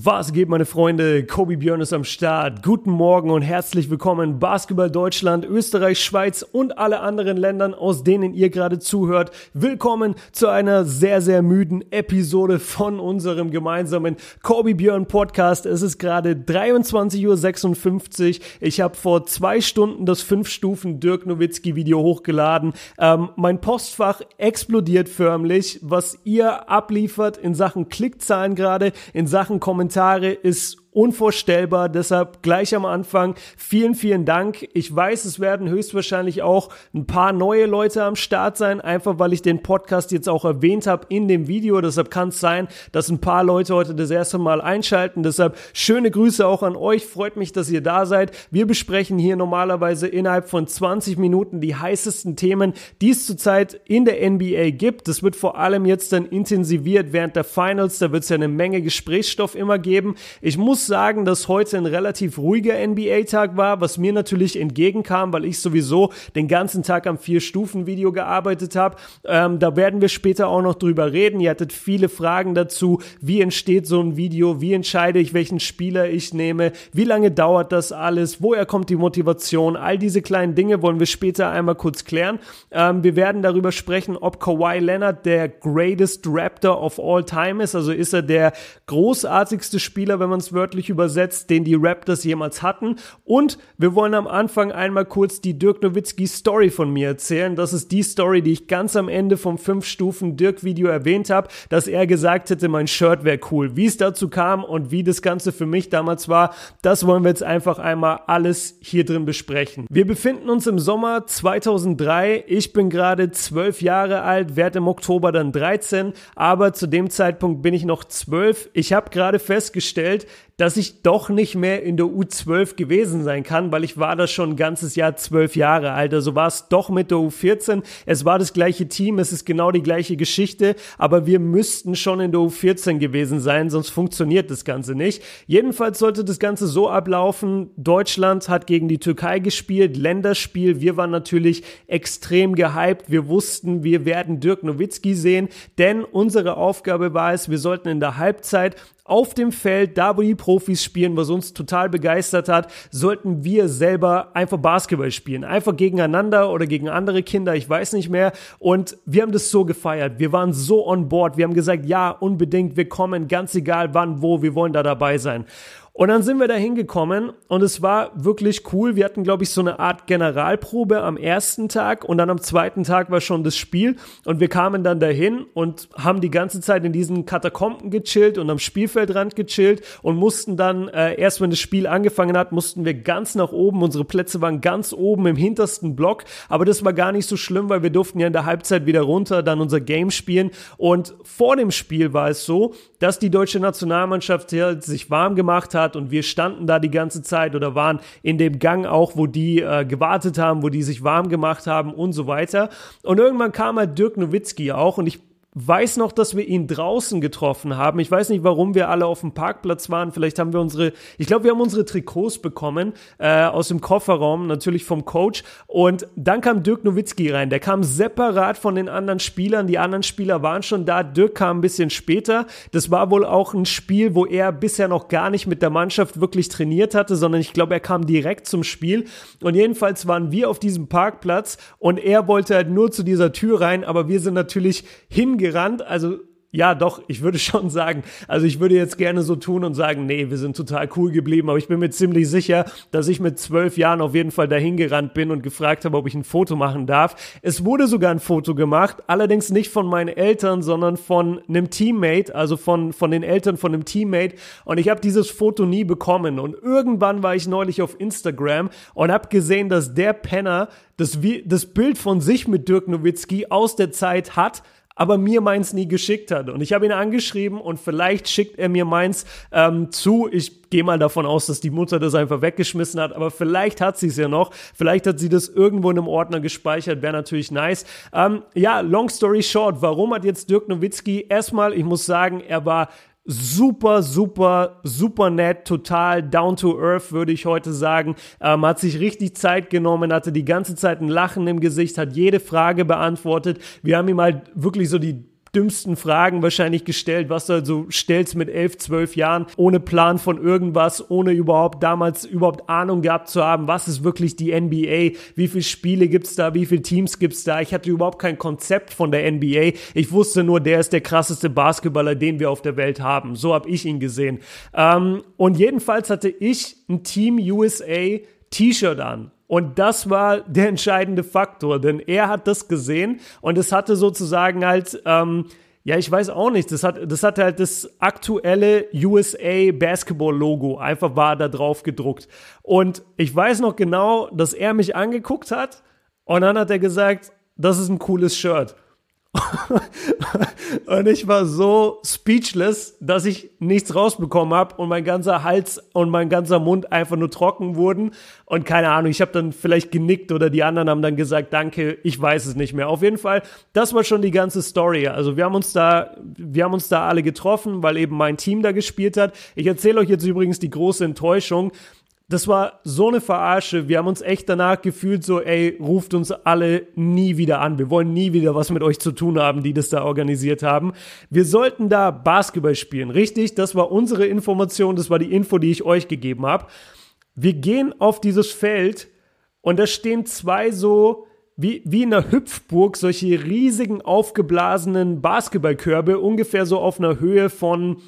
Was geht, meine Freunde? Kobi Björn ist am Start. Guten Morgen und herzlich willkommen. Basketball Deutschland, Österreich, Schweiz und alle anderen Ländern, aus denen ihr gerade zuhört. Willkommen zu einer sehr, sehr müden Episode von unserem gemeinsamen Kobi Björn Podcast. Es ist gerade 23.56 Uhr. Ich habe vor zwei Stunden das 5-Stufen Dirk Nowitzki Video hochgeladen. Ähm, mein Postfach explodiert förmlich. Was ihr abliefert in Sachen Klickzahlen gerade, in Sachen Kommentare, Kommentare ist unvorstellbar. Deshalb gleich am Anfang vielen, vielen Dank. Ich weiß, es werden höchstwahrscheinlich auch ein paar neue Leute am Start sein, einfach weil ich den Podcast jetzt auch erwähnt habe in dem Video. Deshalb kann es sein, dass ein paar Leute heute das erste Mal einschalten. Deshalb schöne Grüße auch an euch. Freut mich, dass ihr da seid. Wir besprechen hier normalerweise innerhalb von 20 Minuten die heißesten Themen, die es zurzeit in der NBA gibt. Das wird vor allem jetzt dann intensiviert während der Finals. Da wird es ja eine Menge Gesprächsstoff immer geben. Ich muss muss sagen, dass heute ein relativ ruhiger NBA-Tag war, was mir natürlich entgegenkam, weil ich sowieso den ganzen Tag am Vier-Stufen-Video gearbeitet habe. Ähm, da werden wir später auch noch drüber reden. Ihr hattet viele Fragen dazu. Wie entsteht so ein Video? Wie entscheide ich, welchen Spieler ich nehme? Wie lange dauert das alles? Woher kommt die Motivation? All diese kleinen Dinge wollen wir später einmal kurz klären. Ähm, wir werden darüber sprechen, ob Kawhi Leonard der greatest Raptor of all time ist. Also ist er der großartigste Spieler, wenn man es wörtlich übersetzt, den die Raptors jemals hatten. Und wir wollen am Anfang einmal kurz die Dirk Nowitzki Story von mir erzählen. Das ist die Story, die ich ganz am Ende vom 5-Stufen-Dirk-Video erwähnt habe, dass er gesagt hätte, mein Shirt wäre cool. Wie es dazu kam und wie das Ganze für mich damals war, das wollen wir jetzt einfach einmal alles hier drin besprechen. Wir befinden uns im Sommer 2003. Ich bin gerade zwölf Jahre alt, werde im Oktober dann 13, aber zu dem Zeitpunkt bin ich noch zwölf. Ich habe gerade festgestellt, dass ich doch nicht mehr in der U12 gewesen sein kann, weil ich war da schon ein ganzes Jahr zwölf Jahre alt. Also war es doch mit der U14. Es war das gleiche Team, es ist genau die gleiche Geschichte, aber wir müssten schon in der U14 gewesen sein, sonst funktioniert das Ganze nicht. Jedenfalls sollte das Ganze so ablaufen. Deutschland hat gegen die Türkei gespielt, Länderspiel. Wir waren natürlich extrem gehypt. Wir wussten, wir werden Dirk Nowitzki sehen, denn unsere Aufgabe war es, wir sollten in der Halbzeit auf dem Feld, da wo die Profis spielen, was uns total begeistert hat, sollten wir selber einfach Basketball spielen. Einfach gegeneinander oder gegen andere Kinder, ich weiß nicht mehr. Und wir haben das so gefeiert. Wir waren so on board. Wir haben gesagt, ja, unbedingt, wir kommen, ganz egal wann, wo, wir wollen da dabei sein. Und dann sind wir da hingekommen und es war wirklich cool. Wir hatten, glaube ich, so eine Art Generalprobe am ersten Tag und dann am zweiten Tag war schon das Spiel und wir kamen dann dahin und haben die ganze Zeit in diesen Katakomben gechillt und am Spielfeldrand gechillt und mussten dann, äh, erst wenn das Spiel angefangen hat, mussten wir ganz nach oben. Unsere Plätze waren ganz oben im hintersten Block, aber das war gar nicht so schlimm, weil wir durften ja in der Halbzeit wieder runter, dann unser Game spielen und vor dem Spiel war es so, dass die deutsche Nationalmannschaft sich warm gemacht hat und wir standen da die ganze Zeit oder waren in dem Gang auch, wo die äh, gewartet haben, wo die sich warm gemacht haben und so weiter. Und irgendwann kam halt Dirk Nowitzki auch und ich weiß noch, dass wir ihn draußen getroffen haben. Ich weiß nicht, warum wir alle auf dem Parkplatz waren. Vielleicht haben wir unsere, ich glaube, wir haben unsere Trikots bekommen äh, aus dem Kofferraum, natürlich vom Coach. Und dann kam Dirk Nowitzki rein. Der kam separat von den anderen Spielern. Die anderen Spieler waren schon da. Dirk kam ein bisschen später. Das war wohl auch ein Spiel, wo er bisher noch gar nicht mit der Mannschaft wirklich trainiert hatte, sondern ich glaube, er kam direkt zum Spiel. Und jedenfalls waren wir auf diesem Parkplatz und er wollte halt nur zu dieser Tür rein, aber wir sind natürlich hingegangen gerannt. Also ja, doch, ich würde schon sagen, also ich würde jetzt gerne so tun und sagen, nee, wir sind total cool geblieben, aber ich bin mir ziemlich sicher, dass ich mit zwölf Jahren auf jeden Fall dahin gerannt bin und gefragt habe, ob ich ein Foto machen darf. Es wurde sogar ein Foto gemacht, allerdings nicht von meinen Eltern, sondern von einem Teammate, also von, von den Eltern von einem Teammate und ich habe dieses Foto nie bekommen und irgendwann war ich neulich auf Instagram und habe gesehen, dass der Penner das, das Bild von sich mit Dirk Nowitzki aus der Zeit hat, aber mir meins nie geschickt hat. Und ich habe ihn angeschrieben und vielleicht schickt er mir meins ähm, zu. Ich gehe mal davon aus, dass die Mutter das einfach weggeschmissen hat, aber vielleicht hat sie es ja noch. Vielleicht hat sie das irgendwo in einem Ordner gespeichert, wäre natürlich nice. Ähm, ja, long story short, warum hat jetzt Dirk Nowitzki erstmal, ich muss sagen, er war super, super, super nett, total down to earth, würde ich heute sagen. Ähm, hat sich richtig Zeit genommen, hatte die ganze Zeit ein Lachen im Gesicht, hat jede Frage beantwortet. Wir haben ihm halt wirklich so die dümmsten Fragen wahrscheinlich gestellt, was du also stellst mit elf, zwölf Jahren, ohne Plan von irgendwas, ohne überhaupt damals überhaupt Ahnung gehabt zu haben, was ist wirklich die NBA, wie viele Spiele gibt's da, wie viele Teams gibt's da. Ich hatte überhaupt kein Konzept von der NBA. Ich wusste nur, der ist der krasseste Basketballer, den wir auf der Welt haben. So habe ich ihn gesehen. Ähm, und jedenfalls hatte ich ein Team USA T-Shirt an. Und das war der entscheidende Faktor, denn er hat das gesehen und es hatte sozusagen halt, ähm, ja, ich weiß auch nicht, das, hat, das hatte halt das aktuelle USA Basketball Logo, einfach war da drauf gedruckt. Und ich weiß noch genau, dass er mich angeguckt hat und dann hat er gesagt, das ist ein cooles Shirt. und ich war so speechless, dass ich nichts rausbekommen habe und mein ganzer Hals und mein ganzer Mund einfach nur trocken wurden. Und keine Ahnung, ich habe dann vielleicht genickt oder die anderen haben dann gesagt, danke, ich weiß es nicht mehr. Auf jeden Fall, das war schon die ganze Story. Also wir haben uns da, wir haben uns da alle getroffen, weil eben mein Team da gespielt hat. Ich erzähle euch jetzt übrigens die große Enttäuschung das war so eine Verarsche. Wir haben uns echt danach gefühlt so, ey, ruft uns alle nie wieder an. Wir wollen nie wieder was mit euch zu tun haben, die das da organisiert haben. Wir sollten da Basketball spielen, richtig? Das war unsere Information, das war die Info, die ich euch gegeben habe. Wir gehen auf dieses Feld und da stehen zwei so wie, wie in einer Hüpfburg solche riesigen aufgeblasenen Basketballkörbe, ungefähr so auf einer Höhe von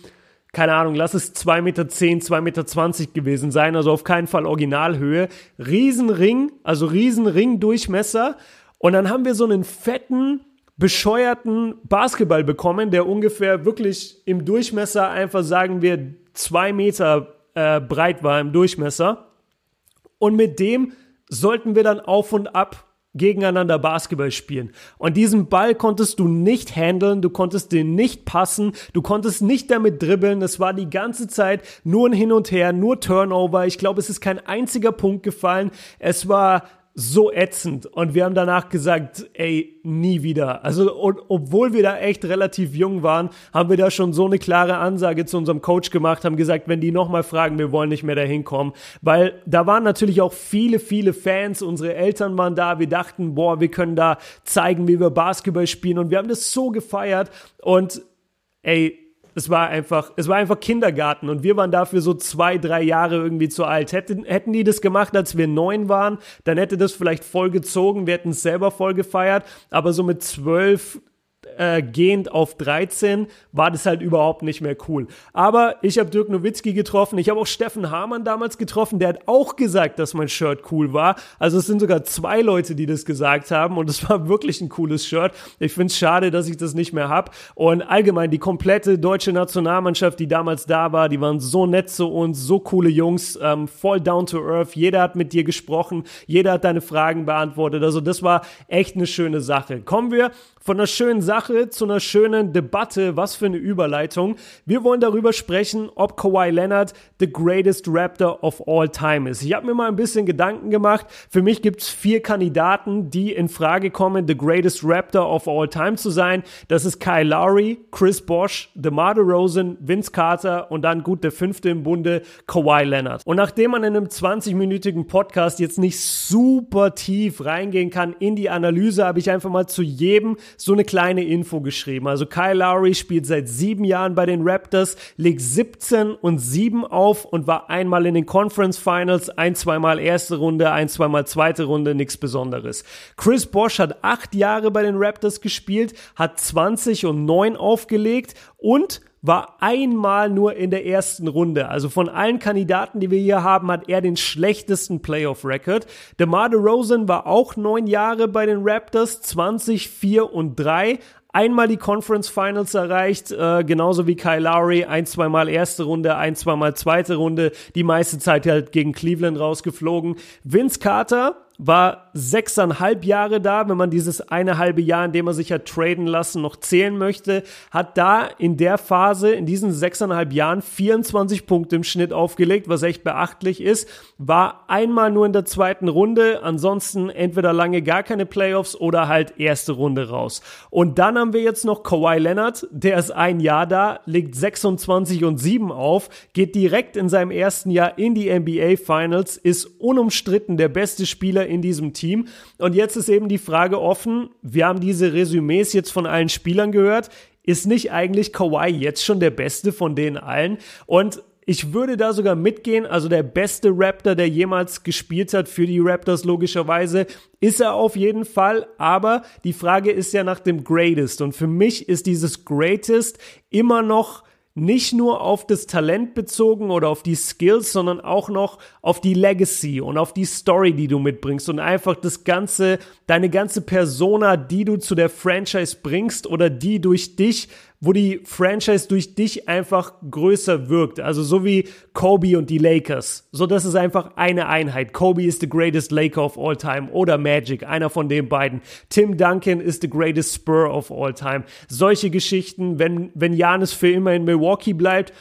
keine Ahnung, lass es 2,10 Meter, 2,20 Meter gewesen sein, also auf keinen Fall Originalhöhe. Riesenring, also Riesenring-Durchmesser. Und dann haben wir so einen fetten, bescheuerten Basketball bekommen, der ungefähr wirklich im Durchmesser einfach, sagen wir, zwei Meter äh, breit war im Durchmesser. Und mit dem sollten wir dann auf und ab gegeneinander Basketball spielen. Und diesen Ball konntest du nicht handeln, du konntest den nicht passen, du konntest nicht damit dribbeln. Es war die ganze Zeit nur ein Hin und Her, nur Turnover. Ich glaube, es ist kein einziger Punkt gefallen. Es war so ätzend. Und wir haben danach gesagt, ey, nie wieder. Also, und, obwohl wir da echt relativ jung waren, haben wir da schon so eine klare Ansage zu unserem Coach gemacht, haben gesagt, wenn die nochmal fragen, wir wollen nicht mehr dahin kommen. Weil da waren natürlich auch viele, viele Fans. Unsere Eltern waren da. Wir dachten, boah, wir können da zeigen, wie wir Basketball spielen. Und wir haben das so gefeiert. Und ey, es war einfach, es war einfach Kindergarten und wir waren dafür so zwei, drei Jahre irgendwie zu alt. Hätten, hätten die das gemacht, als wir neun waren, dann hätte das vielleicht voll gezogen, wir hätten es selber voll gefeiert, aber so mit zwölf, äh, gehend auf 13 war das halt überhaupt nicht mehr cool. Aber ich habe Dirk Nowitzki getroffen, ich habe auch Steffen Hamann damals getroffen, der hat auch gesagt, dass mein Shirt cool war. Also es sind sogar zwei Leute, die das gesagt haben und es war wirklich ein cooles Shirt. Ich finde es schade, dass ich das nicht mehr habe. Und allgemein die komplette deutsche Nationalmannschaft, die damals da war, die waren so nett zu uns, so coole Jungs, ähm, voll down to earth. Jeder hat mit dir gesprochen, jeder hat deine Fragen beantwortet. Also das war echt eine schöne Sache. Kommen wir von einer schönen Sache zu einer schönen Debatte. Was für eine Überleitung. Wir wollen darüber sprechen, ob Kawhi Leonard the greatest Raptor of all time ist. Ich habe mir mal ein bisschen Gedanken gemacht. Für mich gibt es vier Kandidaten, die in Frage kommen, the greatest Raptor of all time zu sein. Das ist Kyle Lowry, Chris Bosch, DeMar DeRozan, Vince Carter und dann gut der fünfte im Bunde, Kawhi Leonard. Und nachdem man in einem 20-minütigen Podcast jetzt nicht super tief reingehen kann in die Analyse, habe ich einfach mal zu jedem so eine kleine Info geschrieben. Also Kyle Lowry spielt seit sieben Jahren bei den Raptors, legt 17 und 7 auf und war einmal in den Conference Finals, ein, zweimal erste Runde, ein, zweimal zweite Runde, nichts Besonderes. Chris Bosch hat acht Jahre bei den Raptors gespielt, hat 20 und 9 aufgelegt und war einmal nur in der ersten Runde. Also von allen Kandidaten, die wir hier haben, hat er den schlechtesten Playoff-Record. DeMar DeRozan war auch neun Jahre bei den Raptors, 20, 4 und 3 einmal die Conference Finals erreicht, äh, genauso wie Kyle Lowry, ein, zweimal erste Runde, ein, zweimal zweite Runde, die meiste Zeit halt gegen Cleveland rausgeflogen. Vince Carter war sechseinhalb Jahre da, wenn man dieses eine halbe Jahr, in dem er sich hat traden lassen, noch zählen möchte, hat da in der Phase, in diesen sechseinhalb Jahren 24 Punkte im Schnitt aufgelegt, was echt beachtlich ist, war einmal nur in der zweiten Runde, ansonsten entweder lange gar keine Playoffs oder halt erste Runde raus. Und dann haben wir jetzt noch Kawhi Leonard, der ist ein Jahr da, legt 26 und 7 auf, geht direkt in seinem ersten Jahr in die NBA Finals, ist unumstritten der beste Spieler in diesem Team. Und jetzt ist eben die Frage offen, wir haben diese Resümees jetzt von allen Spielern gehört. ist nicht eigentlich Kawhi jetzt schon der Beste von denen allen? Und ich würde da sogar mitgehen. Also der beste Raptor, der jemals gespielt hat für die Raptors, logischerweise, ist er auf jeden Fall. Aber die Frage ist ja nach dem Greatest. Und für mich ist dieses Greatest immer noch nicht nur auf das Talent bezogen oder auf die Skills, sondern auch noch auf die Legacy und auf die Story, die du mitbringst und einfach das ganze, deine ganze Persona, die du zu der Franchise bringst oder die durch dich wo die Franchise durch dich einfach größer wirkt. Also so wie Kobe und die Lakers. So, das ist einfach eine Einheit. Kobe ist the greatest Laker of all time oder Magic, einer von den beiden. Tim Duncan ist the greatest Spur of all time. Solche Geschichten, wenn, wenn Janis für immer in Milwaukee bleibt,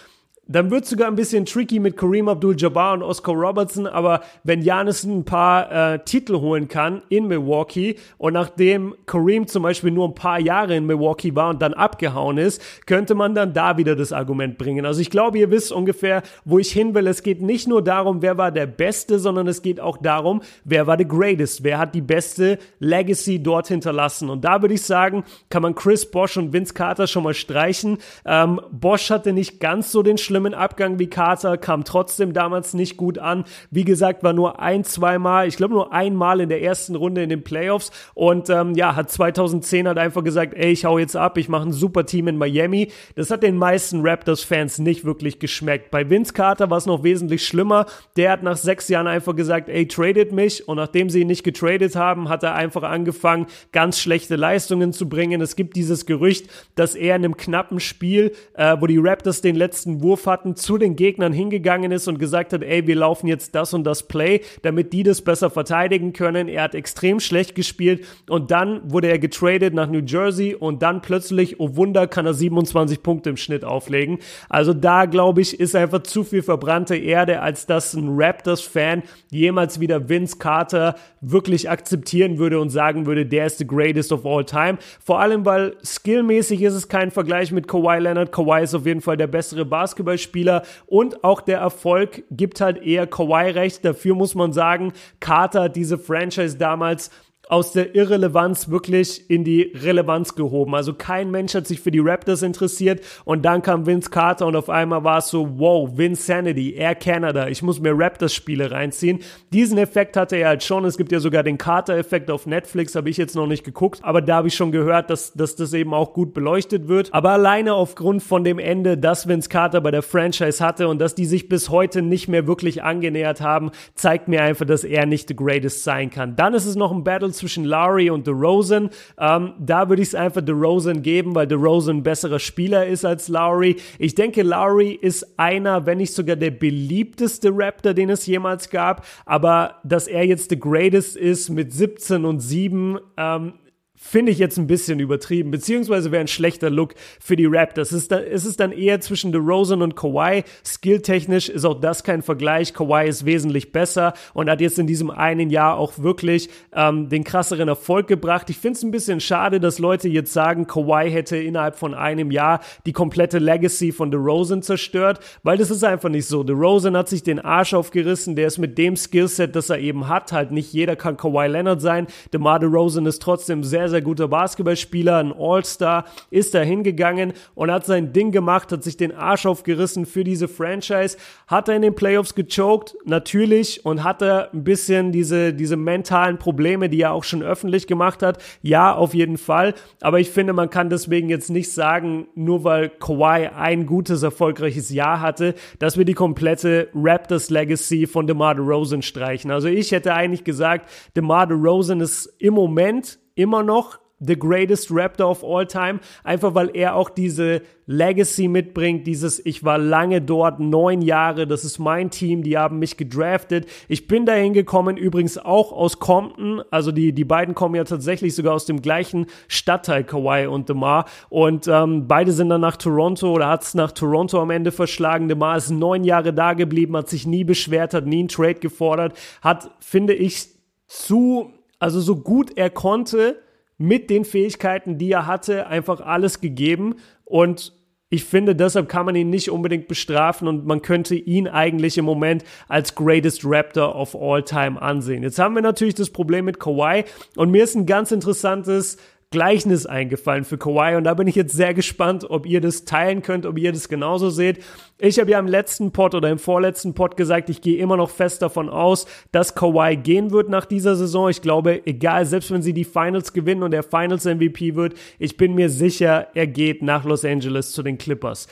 dann wird es sogar ein bisschen tricky mit Kareem Abdul-Jabbar und Oscar Robertson, aber wenn Janis ein paar äh, Titel holen kann in Milwaukee und nachdem Kareem zum Beispiel nur ein paar Jahre in Milwaukee war und dann abgehauen ist, könnte man dann da wieder das Argument bringen. Also ich glaube, ihr wisst ungefähr, wo ich hin will. Es geht nicht nur darum, wer war der Beste, sondern es geht auch darum, wer war the greatest, wer hat die beste Legacy dort hinterlassen. Und da würde ich sagen, kann man Chris Bosch und Vince Carter schon mal streichen. Ähm, Bosch hatte nicht ganz so den schlimmen schlimmen Abgang wie Carter, kam trotzdem damals nicht gut an. Wie gesagt, war nur ein, zweimal, ich glaube nur einmal in der ersten Runde in den Playoffs und ähm, ja, hat 2010 halt einfach gesagt, ey, ich hau jetzt ab, ich mache ein super Team in Miami. Das hat den meisten Raptors-Fans nicht wirklich geschmeckt. Bei Vince Carter war es noch wesentlich schlimmer. Der hat nach sechs Jahren einfach gesagt, ey, tradet mich und nachdem sie ihn nicht getradet haben, hat er einfach angefangen, ganz schlechte Leistungen zu bringen. Es gibt dieses Gerücht, dass er in einem knappen Spiel, äh, wo die Raptors den letzten Wurf hatten, zu den Gegnern hingegangen ist und gesagt hat, ey, wir laufen jetzt das und das Play, damit die das besser verteidigen können. Er hat extrem schlecht gespielt und dann wurde er getradet nach New Jersey und dann plötzlich, oh Wunder, kann er 27 Punkte im Schnitt auflegen. Also da, glaube ich, ist einfach zu viel verbrannte Erde, als dass ein Raptors-Fan jemals wieder Vince Carter wirklich akzeptieren würde und sagen würde, der ist the greatest of all time. Vor allem, weil skillmäßig ist es kein Vergleich mit Kawhi Leonard. Kawhi ist auf jeden Fall der bessere Basketball Spieler und auch der Erfolg gibt halt eher Kawhi recht. Dafür muss man sagen, Carter diese Franchise damals aus der Irrelevanz wirklich in die Relevanz gehoben. Also kein Mensch hat sich für die Raptors interessiert und dann kam Vince Carter und auf einmal war es so, wow, Vince Sanity, Air Canada, ich muss mir Raptors-Spiele reinziehen. Diesen Effekt hatte er halt schon. Es gibt ja sogar den Carter-Effekt auf Netflix, habe ich jetzt noch nicht geguckt, aber da habe ich schon gehört, dass, dass das eben auch gut beleuchtet wird. Aber alleine aufgrund von dem Ende, das Vince Carter bei der Franchise hatte und dass die sich bis heute nicht mehr wirklich angenähert haben, zeigt mir einfach, dass er nicht the greatest sein kann. Dann ist es noch ein Battle zwischen Lowry und DeRozan. Ähm, da würde ich es einfach DeRozan geben, weil DeRozan besserer Spieler ist als Lowry. Ich denke, Lowry ist einer, wenn nicht sogar der beliebteste Raptor, den es jemals gab. Aber dass er jetzt the greatest ist mit 17 und 7, ähm, finde ich jetzt ein bisschen übertrieben, beziehungsweise wäre ein schlechter Look für die Raptors. Es ist, dann, es ist dann eher zwischen DeRozan und Kawhi. Skilltechnisch ist auch das kein Vergleich. Kawhi ist wesentlich besser und hat jetzt in diesem einen Jahr auch wirklich ähm, den krasseren Erfolg gebracht. Ich finde es ein bisschen schade, dass Leute jetzt sagen, Kawhi hätte innerhalb von einem Jahr die komplette Legacy von DeRozan zerstört, weil das ist einfach nicht so. DeRozan hat sich den Arsch aufgerissen, der ist mit dem Skillset, das er eben hat, halt nicht jeder kann Kawhi Leonard sein. DeMar DeRozan ist trotzdem sehr sehr, guter Basketballspieler, ein All-Star, ist da hingegangen und hat sein Ding gemacht, hat sich den Arsch aufgerissen für diese Franchise. Hat er in den Playoffs gechoked? Natürlich. Und hat er ein bisschen diese, diese mentalen Probleme, die er auch schon öffentlich gemacht hat? Ja, auf jeden Fall. Aber ich finde, man kann deswegen jetzt nicht sagen, nur weil Kawhi ein gutes, erfolgreiches Jahr hatte, dass wir die komplette Raptors Legacy von DeMar DeRozan streichen. Also ich hätte eigentlich gesagt, DeMar DeRozan ist im Moment immer noch the greatest Raptor of all time, einfach weil er auch diese Legacy mitbringt, dieses ich war lange dort, neun Jahre, das ist mein Team, die haben mich gedraftet. Ich bin da hingekommen, übrigens auch aus Compton, also die, die beiden kommen ja tatsächlich sogar aus dem gleichen Stadtteil, Kawhi und DeMar und ähm, beide sind dann nach Toronto oder hat es nach Toronto am Ende verschlagen. DeMar ist neun Jahre da geblieben, hat sich nie beschwert, hat nie einen Trade gefordert, hat, finde ich, zu also so gut er konnte, mit den Fähigkeiten, die er hatte, einfach alles gegeben. Und ich finde, deshalb kann man ihn nicht unbedingt bestrafen und man könnte ihn eigentlich im Moment als greatest Raptor of all time ansehen. Jetzt haben wir natürlich das Problem mit Kawhi und mir ist ein ganz interessantes Gleichnis eingefallen für Kawhi und da bin ich jetzt sehr gespannt, ob ihr das teilen könnt, ob ihr das genauso seht. Ich habe ja im letzten Pod oder im vorletzten Pod gesagt, ich gehe immer noch fest davon aus, dass Kawhi gehen wird nach dieser Saison. Ich glaube, egal, selbst wenn sie die Finals gewinnen und der Finals MVP wird, ich bin mir sicher, er geht nach Los Angeles zu den Clippers.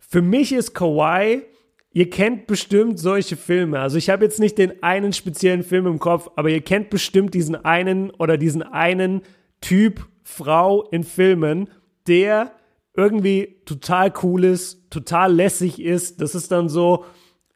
Für mich ist Kawhi Ihr kennt bestimmt solche Filme. Also ich habe jetzt nicht den einen speziellen Film im Kopf, aber ihr kennt bestimmt diesen einen oder diesen einen Typ Frau in Filmen, der irgendwie total cool ist, total lässig ist. Das ist dann so,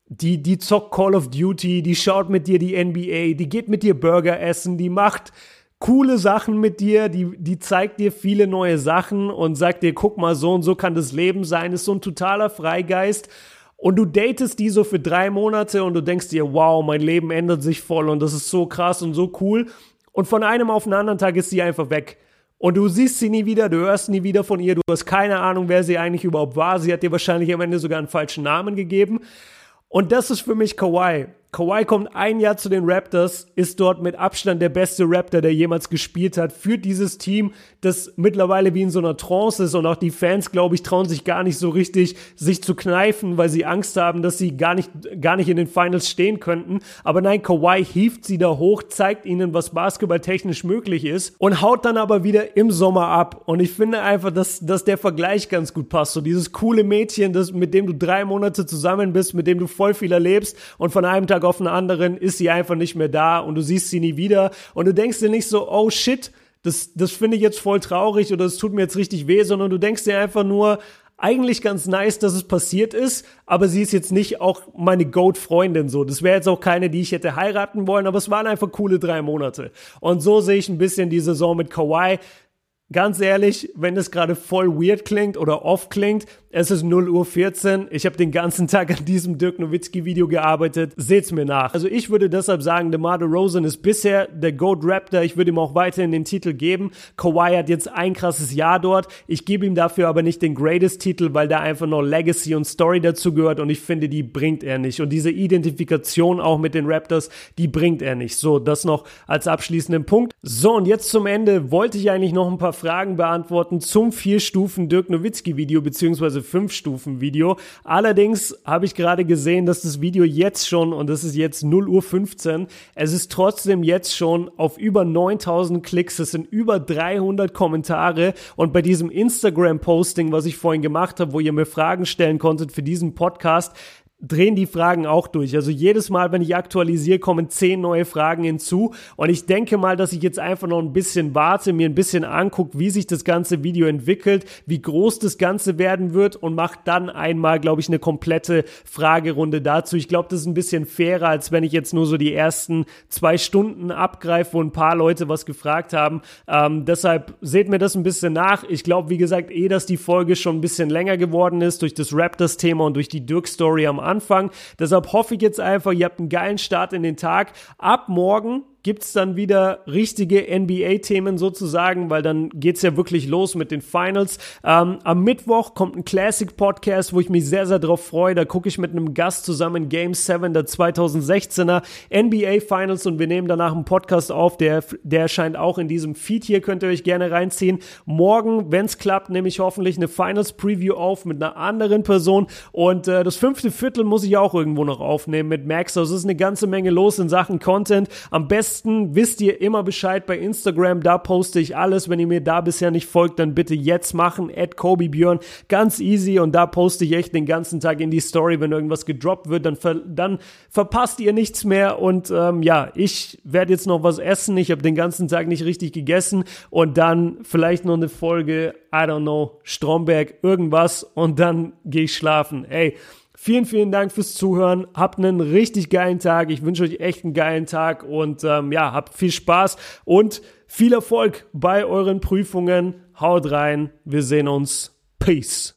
die, die zockt Call of Duty, die schaut mit dir die NBA, die geht mit dir Burger essen, die macht coole Sachen mit dir, die, die zeigt dir viele neue Sachen und sagt dir, guck mal, so und so kann das Leben sein, ist so ein totaler Freigeist. Und du datest die so für drei Monate und du denkst dir, wow, mein Leben ändert sich voll und das ist so krass und so cool. Und von einem auf den anderen Tag ist sie einfach weg. Und du siehst sie nie wieder, du hörst nie wieder von ihr, du hast keine Ahnung, wer sie eigentlich überhaupt war. Sie hat dir wahrscheinlich am Ende sogar einen falschen Namen gegeben. Und das ist für mich Kawhi. Kawhi kommt ein Jahr zu den Raptors, ist dort mit Abstand der beste Raptor, der jemals gespielt hat, für dieses Team, das mittlerweile wie in so einer Trance ist und auch die Fans, glaube ich, trauen sich gar nicht so richtig, sich zu kneifen, weil sie Angst haben, dass sie gar nicht, gar nicht in den Finals stehen könnten. Aber nein, Kawhi hieft sie da hoch, zeigt ihnen, was basketballtechnisch möglich ist und haut dann aber wieder im Sommer ab. Und ich finde einfach, dass, dass der Vergleich ganz gut passt. So dieses coole Mädchen, das, mit dem du drei Monate zusammen bist, mit dem du voll viel erlebst und von einem Tag Tag auf den anderen ist sie einfach nicht mehr da und du siehst sie nie wieder und du denkst dir nicht so, oh shit, das, das finde ich jetzt voll traurig oder das tut mir jetzt richtig weh, sondern du denkst dir einfach nur, eigentlich ganz nice, dass es passiert ist, aber sie ist jetzt nicht auch meine Goat-Freundin so. Das wäre jetzt auch keine, die ich hätte heiraten wollen, aber es waren einfach coole drei Monate. Und so sehe ich ein bisschen die Saison mit Kawhi. Ganz ehrlich, wenn es gerade voll weird klingt oder off klingt, es ist 0 Uhr 14. Ich habe den ganzen Tag an diesem Dirk Nowitzki Video gearbeitet. Seht's mir nach. Also ich würde deshalb sagen, DeMar DeRozan ist bisher der Goat Raptor. Ich würde ihm auch weiterhin den Titel geben. Kawhi hat jetzt ein krasses Jahr dort. Ich gebe ihm dafür aber nicht den Greatest Titel, weil da einfach noch Legacy und Story dazu gehört und ich finde, die bringt er nicht. Und diese Identifikation auch mit den Raptors, die bringt er nicht. So, das noch als abschließenden Punkt. So, und jetzt zum Ende wollte ich eigentlich noch ein paar Fragen beantworten zum vier Stufen Dirk Nowitzki Video beziehungsweise Fünf-Stufen-Video. Allerdings habe ich gerade gesehen, dass das Video jetzt schon, und das ist jetzt 0 Uhr 15, es ist trotzdem jetzt schon auf über 9000 Klicks, es sind über 300 Kommentare und bei diesem Instagram-Posting, was ich vorhin gemacht habe, wo ihr mir Fragen stellen konntet für diesen Podcast, drehen die Fragen auch durch. Also jedes Mal, wenn ich aktualisiere, kommen zehn neue Fragen hinzu. Und ich denke mal, dass ich jetzt einfach noch ein bisschen warte, mir ein bisschen angucke, wie sich das ganze Video entwickelt, wie groß das Ganze werden wird und mache dann einmal, glaube ich, eine komplette Fragerunde dazu. Ich glaube, das ist ein bisschen fairer, als wenn ich jetzt nur so die ersten zwei Stunden abgreife, wo ein paar Leute was gefragt haben. Ähm, deshalb seht mir das ein bisschen nach. Ich glaube, wie gesagt, eh, dass die Folge schon ein bisschen länger geworden ist durch das Raptors-Thema und durch die Dirk-Story am Anfang. Anfang. Deshalb hoffe ich jetzt einfach, ihr habt einen geilen Start in den Tag. Ab morgen gibt's dann wieder richtige NBA-Themen sozusagen, weil dann geht's ja wirklich los mit den Finals. Ähm, am Mittwoch kommt ein Classic-Podcast, wo ich mich sehr, sehr drauf freue. Da gucke ich mit einem Gast zusammen Game 7 der 2016er NBA Finals und wir nehmen danach einen Podcast auf. Der, der erscheint auch in diesem Feed hier, könnt ihr euch gerne reinziehen. Morgen, wenn's klappt, nehme ich hoffentlich eine Finals-Preview auf mit einer anderen Person und äh, das fünfte Viertel muss ich auch irgendwo noch aufnehmen mit Max. Also es ist eine ganze Menge los in Sachen Content. Am besten besten wisst ihr immer Bescheid bei Instagram, da poste ich alles. Wenn ihr mir da bisher nicht folgt, dann bitte jetzt machen, at Kobe Björn, ganz easy und da poste ich echt den ganzen Tag in die Story, wenn irgendwas gedroppt wird, dann, ver dann verpasst ihr nichts mehr. Und ähm, ja, ich werde jetzt noch was essen, ich habe den ganzen Tag nicht richtig gegessen. Und dann vielleicht noch eine Folge, I don't know, Stromberg, irgendwas. Und dann gehe ich schlafen. Ey, Vielen, vielen Dank fürs Zuhören. Habt einen richtig geilen Tag. Ich wünsche euch echt einen geilen Tag und ähm, ja, habt viel Spaß und viel Erfolg bei euren Prüfungen. Haut rein. Wir sehen uns. Peace.